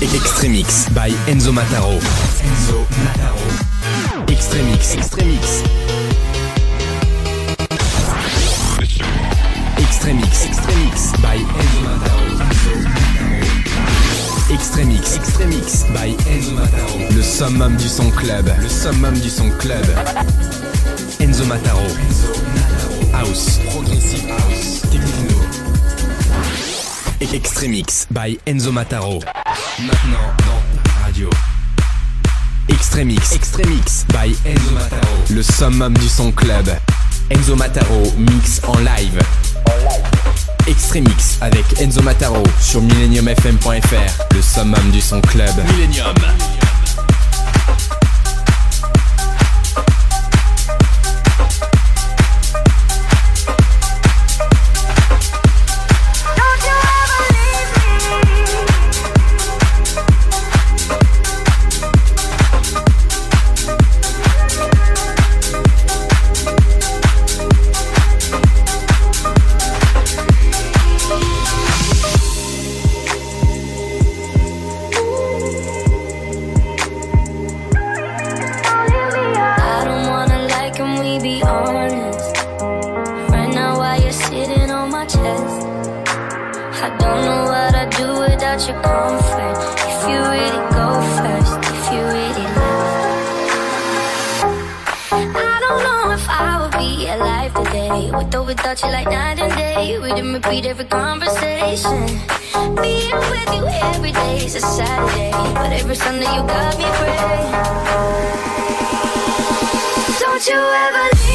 Extremix by Enzo Mataro. Enzo Mataro. Extremix. Extremix. Extremix. Extremix by Enzo Mataro. Extremix. Extremix by Enzo Mataro. Le summum du son club. Le summum du son club. Enzo Mataro. House. Progressive House. Techno. Extremix by Enzo Mataro. Maintenant dans ta radio. Extremix. Extremix by Enzo Mataro. Le summum du son club. Enzo Mataro mix en live. Extremix avec Enzo Mataro sur millenniumfm.fr. Le summum du son club. Millennium. Without you, like night and day. We didn't repeat every conversation. Being with you every day is a Saturday. But every Sunday, you got me praying. Don't you ever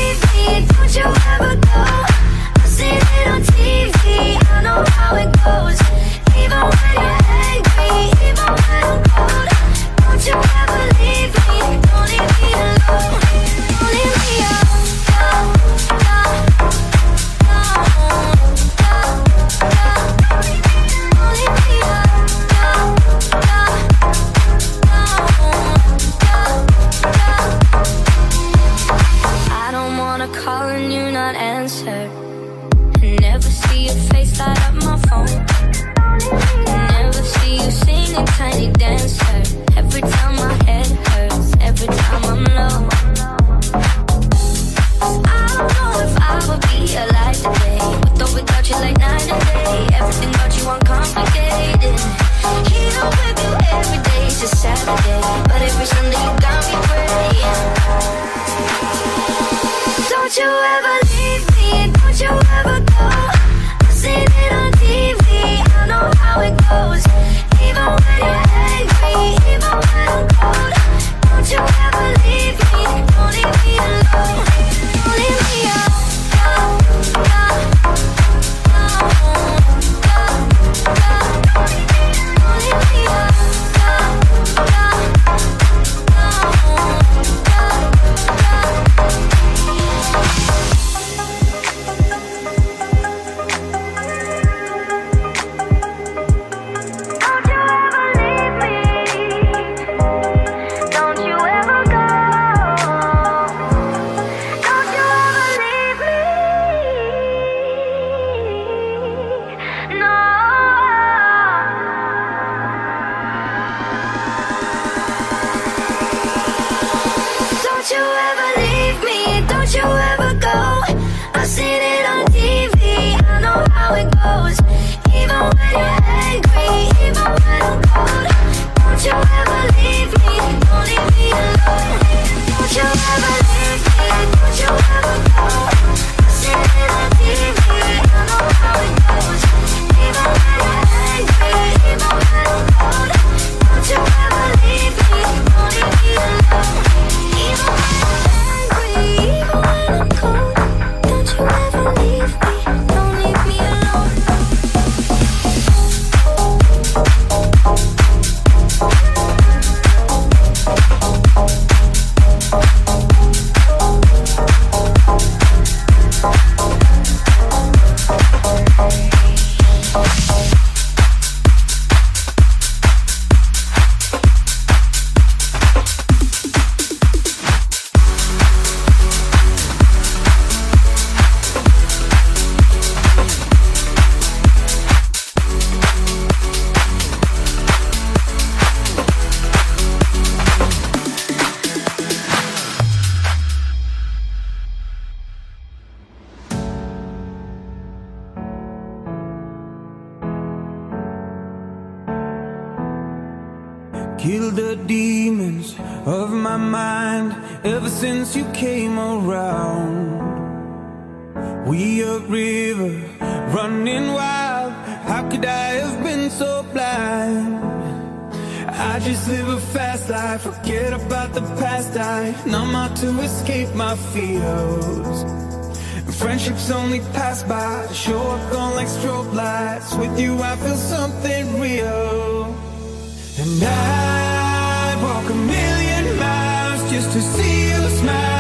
fears. Friendships only pass by, show up on like strobe lights. With you, I feel something real. And I'd walk a million miles just to see you smile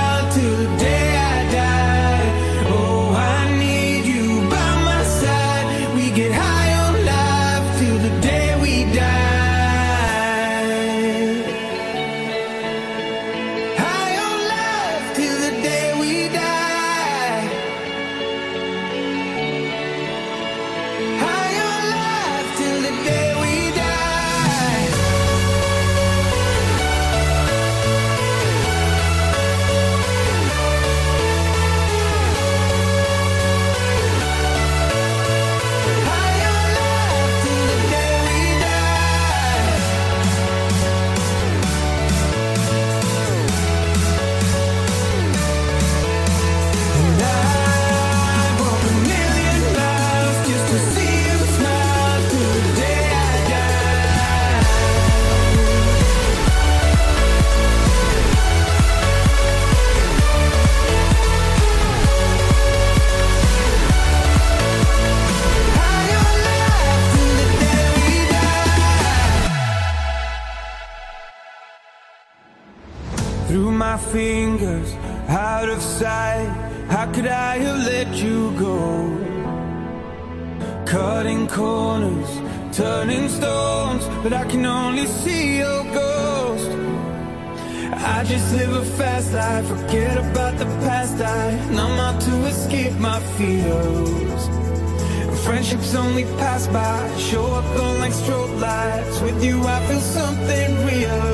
my fingers, out of sight. How could I have let you go? Cutting corners, turning stones, but I can only see your ghost. I just live a fast life, forget about the past. I numb out to escape my fears. Friendships only pass by, show up on like strobe lights. With you, I feel something real.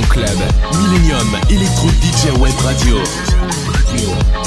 Club, Millennium Electro DJ Web Radio.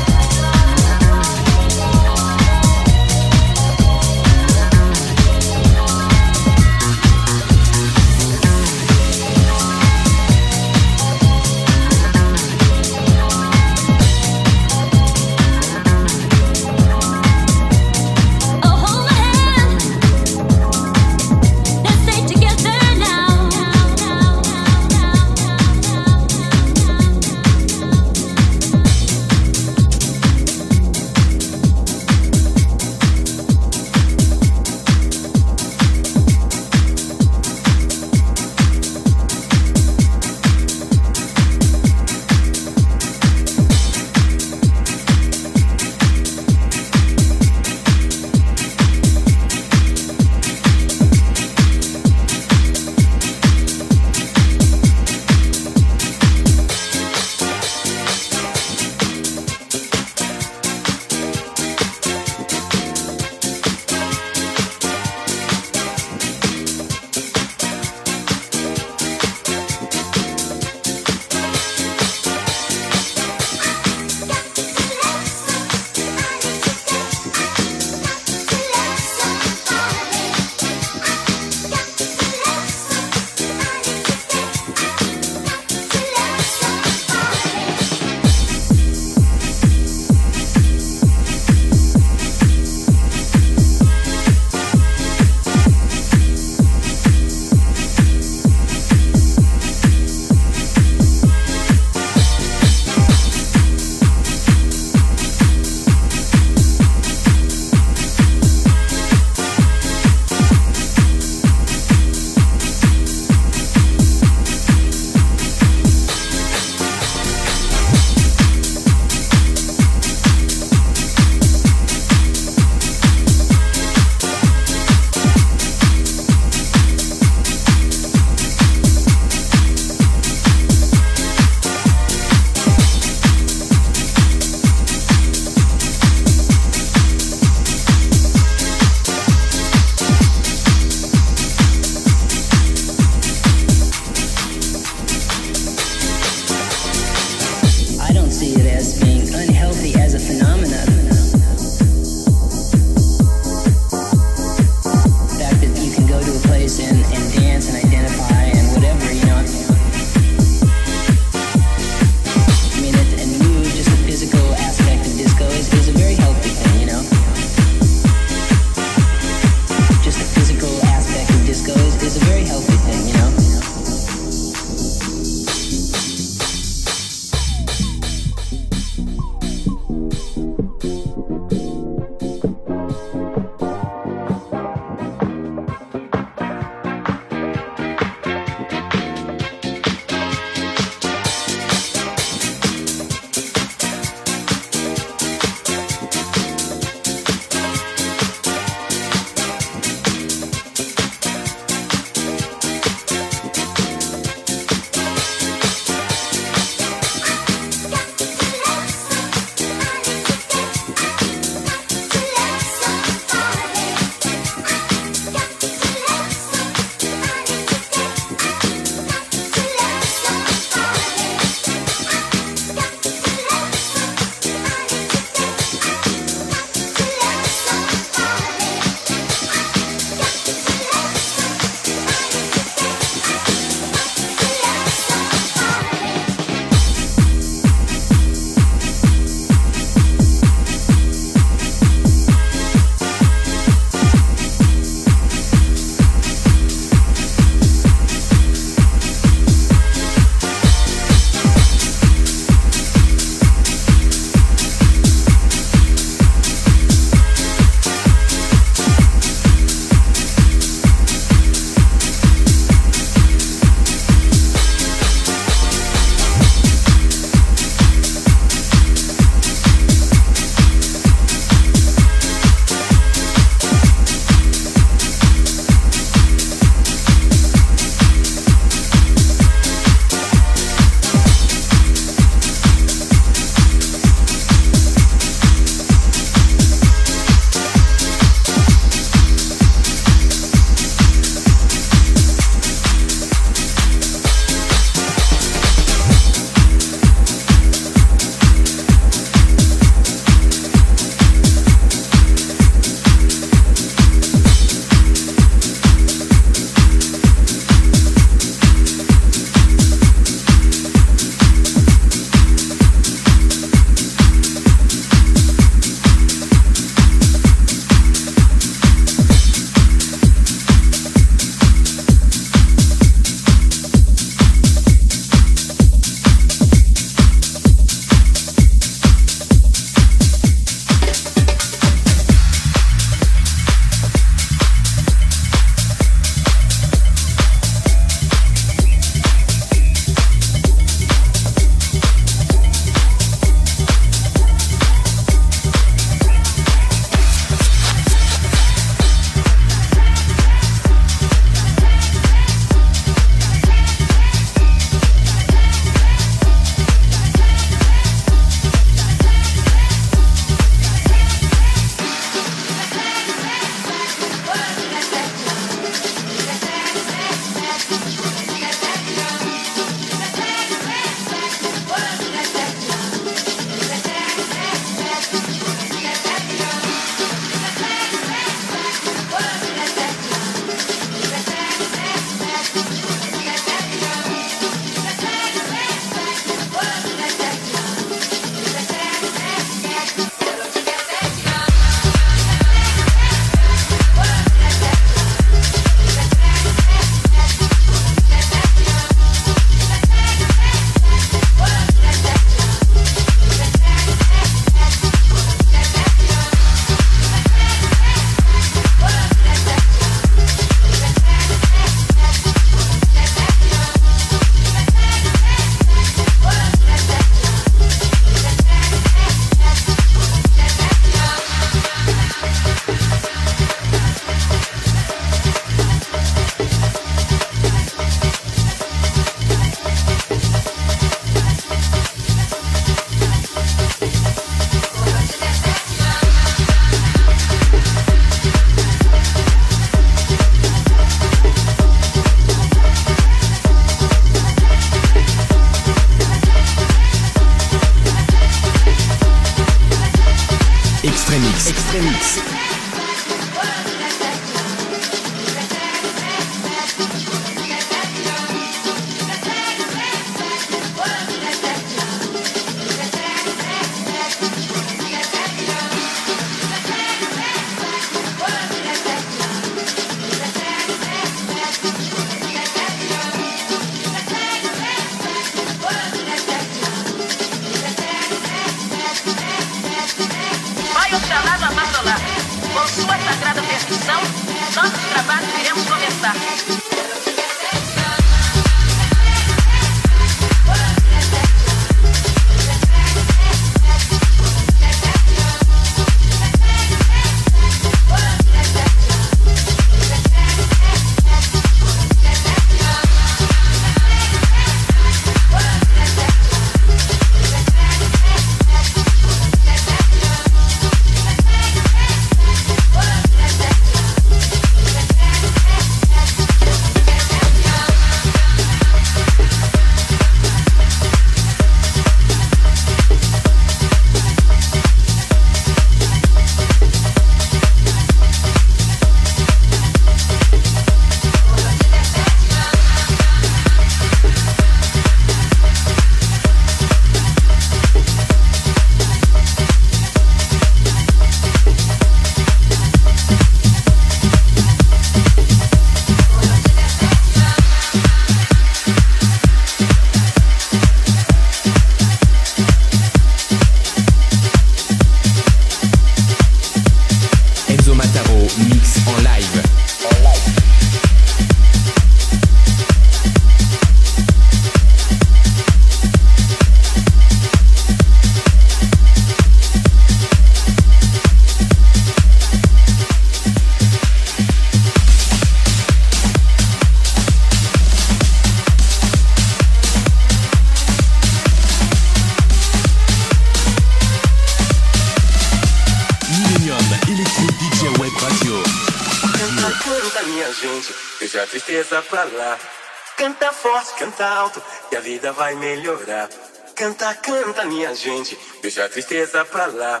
Vida vai melhorar. Canta, canta, minha gente, deixa a tristeza pra lá.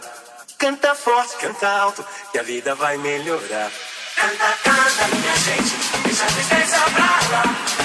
Canta forte, canta alto, que a vida vai melhorar. Canta, canta, minha gente, deixa a tristeza pra lá.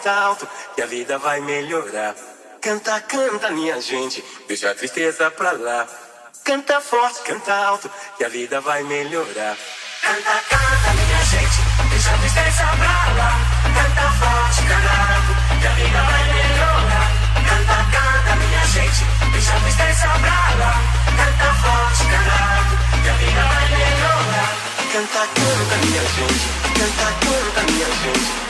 Canta alto, que a vida vai melhorar. Canta, canta, minha gente, deixa a tristeza pra lá. Canta forte, canta alto, que a vida vai melhorar. Canta, canta, minha gente, deixa a tristeza pra lá. Canta forte, canta alto, que a vida vai melhorar. Canta, canta, minha gente, deixa a tristeza pra lá. Canta forte, canta alto, que a vida vai melhorar. Canta, canta, minha gente. Canta, canta, minha gente.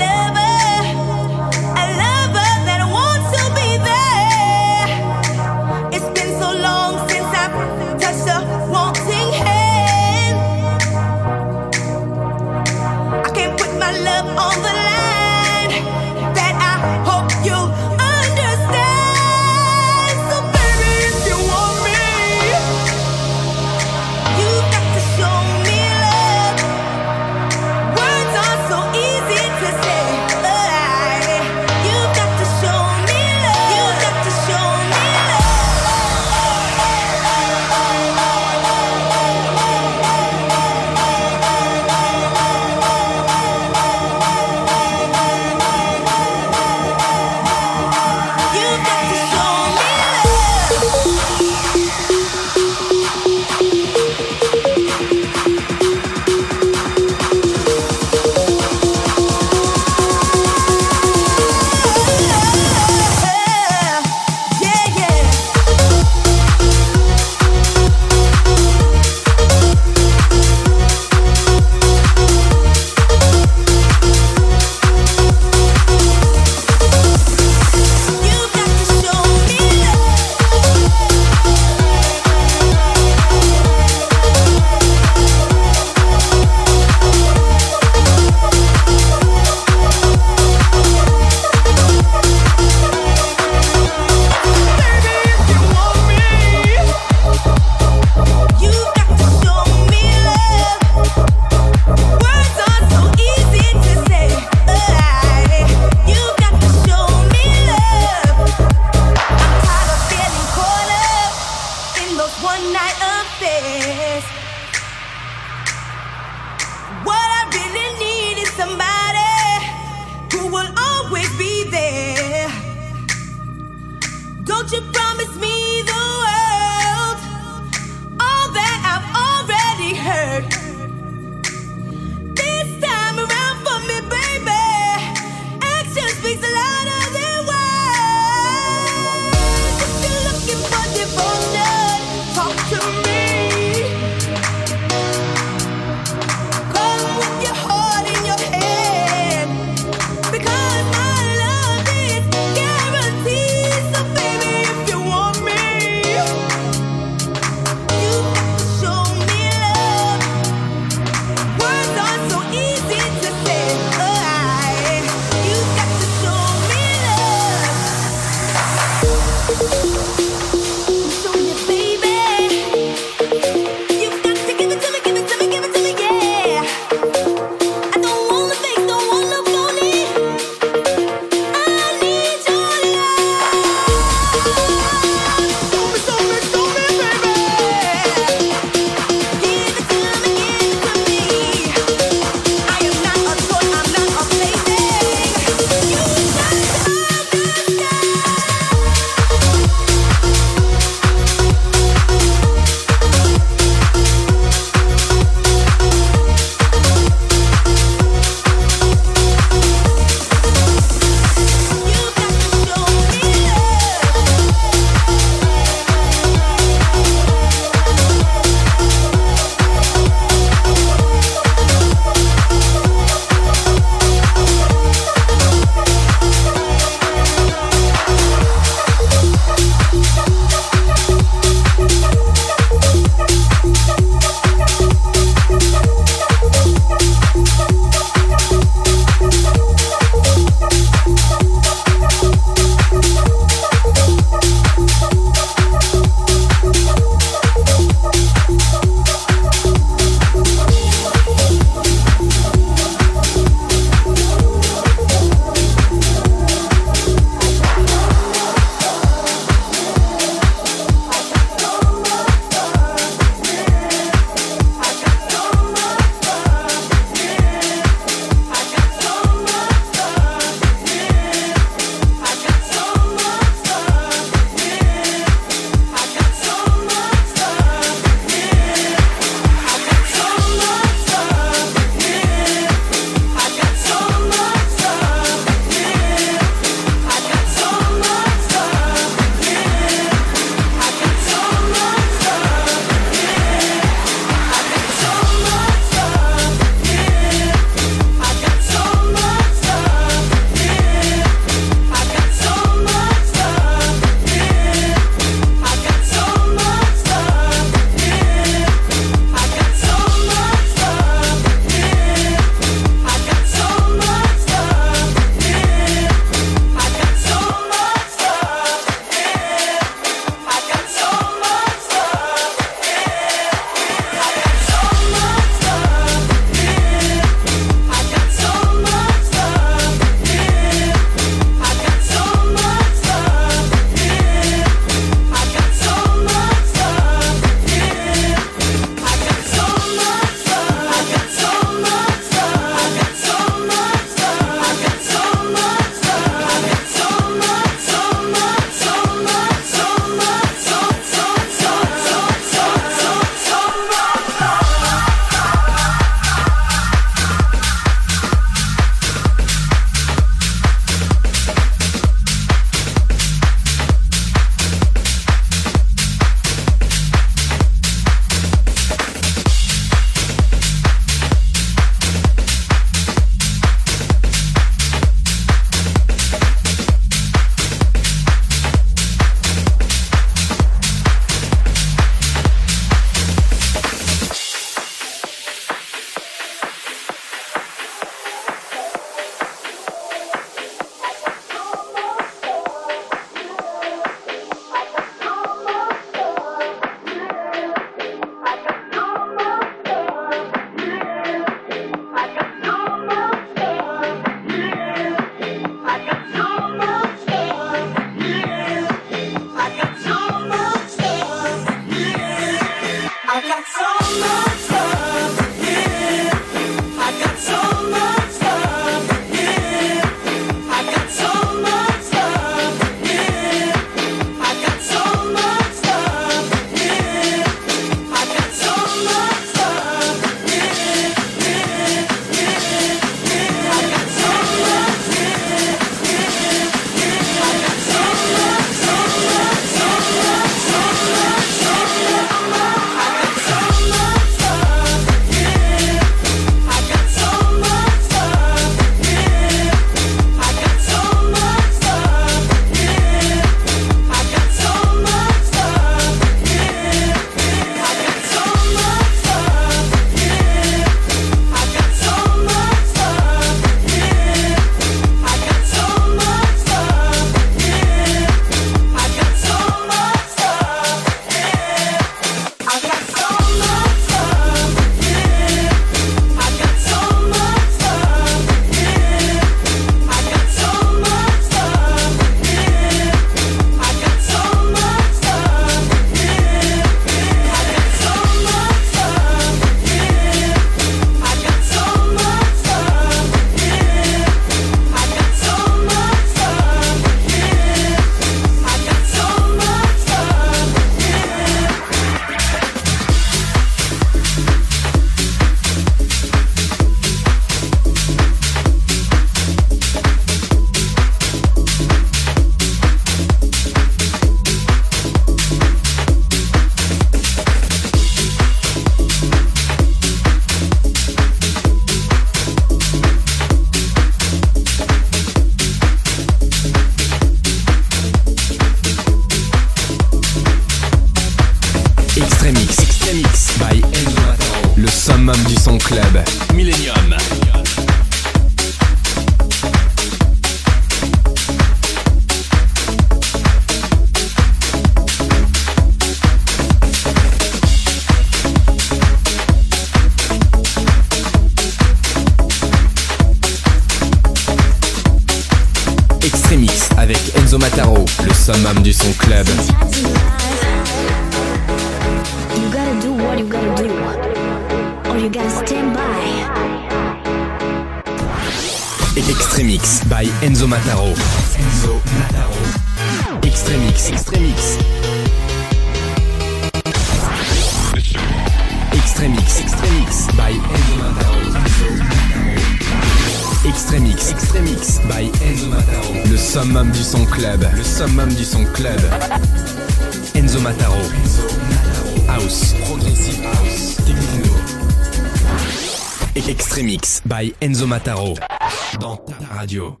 yo.